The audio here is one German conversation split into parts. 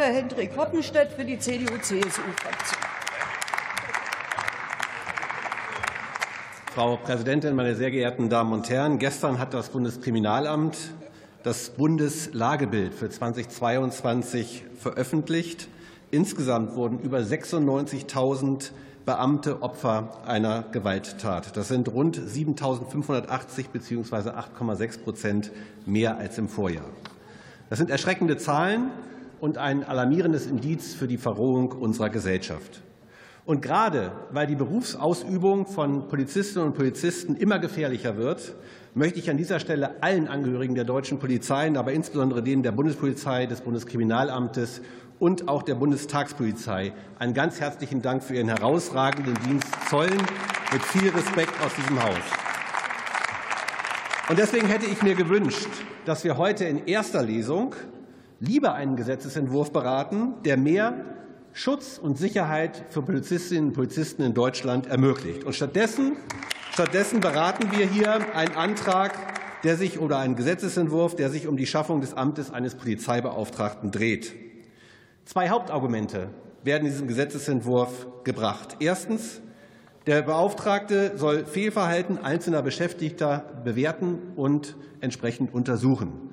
Dr. Hendrik Hoppenstedt für die CDU-CSU-Fraktion. Frau Präsidentin, meine sehr geehrten Damen und Herren! Gestern hat das Bundeskriminalamt das Bundeslagebild für 2022 veröffentlicht. Insgesamt wurden über 96.000 Beamte Opfer einer Gewalttat. Das sind rund 7.580 bzw. 8,6 Prozent mehr als im Vorjahr. Das sind erschreckende Zahlen und ein alarmierendes Indiz für die Verrohung unserer Gesellschaft. Und gerade weil die Berufsausübung von Polizistinnen und Polizisten immer gefährlicher wird, möchte ich an dieser Stelle allen Angehörigen der deutschen Polizeien, aber insbesondere denen der Bundespolizei, des Bundeskriminalamtes und auch der Bundestagspolizei einen ganz herzlichen Dank für ihren herausragenden Dienst zollen, mit viel Respekt aus diesem Haus. Und deswegen hätte ich mir gewünscht, dass wir heute in erster Lesung lieber einen Gesetzentwurf beraten, der mehr Schutz und Sicherheit für Polizistinnen und Polizisten in Deutschland ermöglicht. Und stattdessen, stattdessen beraten wir hier einen Antrag, der sich oder einen Gesetzentwurf, der sich um die Schaffung des Amtes eines Polizeibeauftragten dreht. Zwei Hauptargumente werden in diesem Gesetzentwurf gebracht. Erstens, der Beauftragte soll Fehlverhalten einzelner Beschäftigter bewerten und entsprechend untersuchen.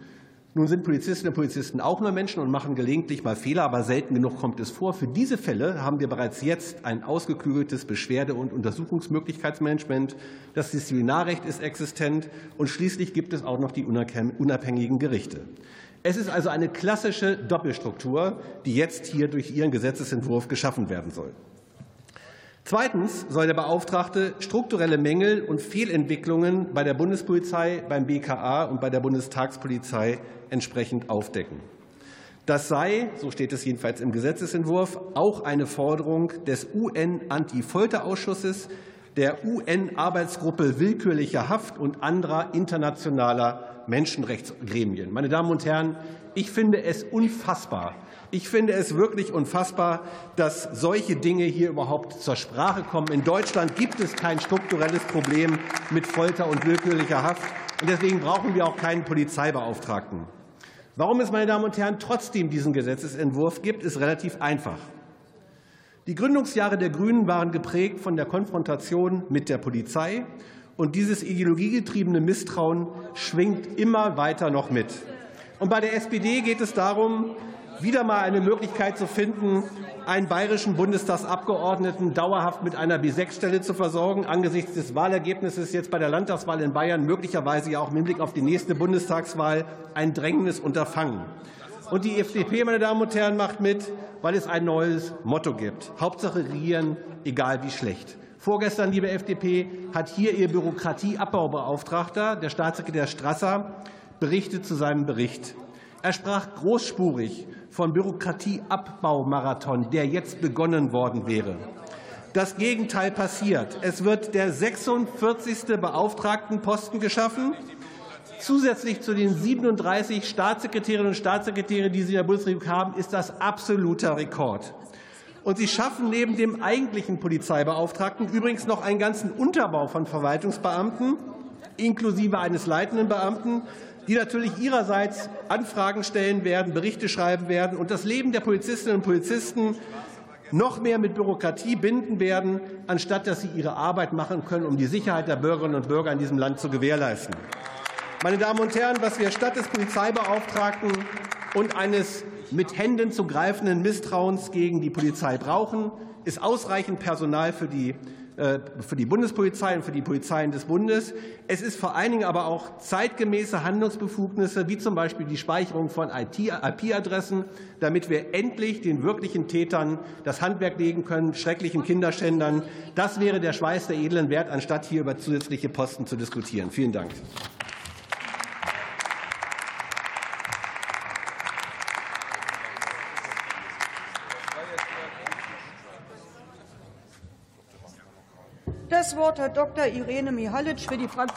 Nun sind Polizistinnen und Polizisten auch nur Menschen und machen gelegentlich mal Fehler, aber selten genug kommt es vor. Für diese Fälle haben wir bereits jetzt ein ausgeklügeltes Beschwerde- und Untersuchungsmöglichkeitsmanagement. Das Disziplinarrecht ist existent und schließlich gibt es auch noch die unabhängigen Gerichte. Es ist also eine klassische Doppelstruktur, die jetzt hier durch Ihren Gesetzentwurf geschaffen werden soll. Zweitens soll der Beauftragte strukturelle Mängel und Fehlentwicklungen bei der Bundespolizei, beim BKA und bei der Bundestagspolizei entsprechend aufdecken. Das sei, so steht es jedenfalls im Gesetzentwurf, auch eine Forderung des UN-Anti-Folter-Ausschusses, der UN-Arbeitsgruppe willkürlicher Haft und anderer internationaler Menschenrechtsgremien. Meine Damen und Herren, ich finde es unfassbar, ich finde es wirklich unfassbar, dass solche Dinge hier überhaupt zur Sprache kommen. In Deutschland gibt es kein strukturelles Problem mit Folter und willkürlicher Haft. Und deswegen brauchen wir auch keinen Polizeibeauftragten. Warum es, meine Damen und Herren, trotzdem diesen Gesetzentwurf gibt, ist relativ einfach. Die Gründungsjahre der Grünen waren geprägt von der Konfrontation mit der Polizei. Und dieses ideologiegetriebene Misstrauen schwingt immer weiter noch mit. Und bei der SPD geht es darum, wieder mal eine Möglichkeit zu finden, einen bayerischen Bundestagsabgeordneten dauerhaft mit einer B6-Stelle zu versorgen, angesichts des Wahlergebnisses jetzt bei der Landtagswahl in Bayern, möglicherweise ja auch im Hinblick auf die nächste Bundestagswahl, ein drängendes Unterfangen. Und die FDP, meine Damen und Herren, macht mit, weil es ein neues Motto gibt. Hauptsache regieren, egal wie schlecht. Vorgestern, liebe FDP, hat hier Ihr Bürokratieabbaubeauftragter, der Staatssekretär Strasser, berichtet zu seinem Bericht. Er sprach großspurig von Bürokratieabbaumarathon, der jetzt begonnen worden wäre. Das Gegenteil passiert. Es wird der 46. Beauftragtenposten geschaffen, zusätzlich zu den 37 Staatssekretärinnen und Staatssekretären, die Sie in der Bundesregierung haben, ist das absoluter Rekord. Und Sie schaffen neben dem eigentlichen Polizeibeauftragten übrigens noch einen ganzen Unterbau von Verwaltungsbeamten, inklusive eines leitenden Beamten, die natürlich ihrerseits Anfragen stellen werden, Berichte schreiben werden und das Leben der Polizistinnen und Polizisten noch mehr mit Bürokratie binden werden, anstatt dass sie ihre Arbeit machen können, um die Sicherheit der Bürgerinnen und Bürger in diesem Land zu gewährleisten. Meine Damen und Herren, was wir statt des Polizeibeauftragten und eines mit Händen zu greifenden Misstrauens gegen die Polizei brauchen, ist ausreichend Personal für die äh, für die Bundespolizei und für die Polizeien des Bundes. Es ist vor allen Dingen aber auch zeitgemäße Handlungsbefugnisse, wie zum Beispiel die Speicherung von IP-Adressen, damit wir endlich den wirklichen Tätern das Handwerk legen können, schrecklichen Kinderschändern. Das wäre der Schweiß der edlen Wert, anstatt hier über zusätzliche Posten zu diskutieren. Vielen Dank. Das Wort hat Dr. Irene Mihalic für die Fraktion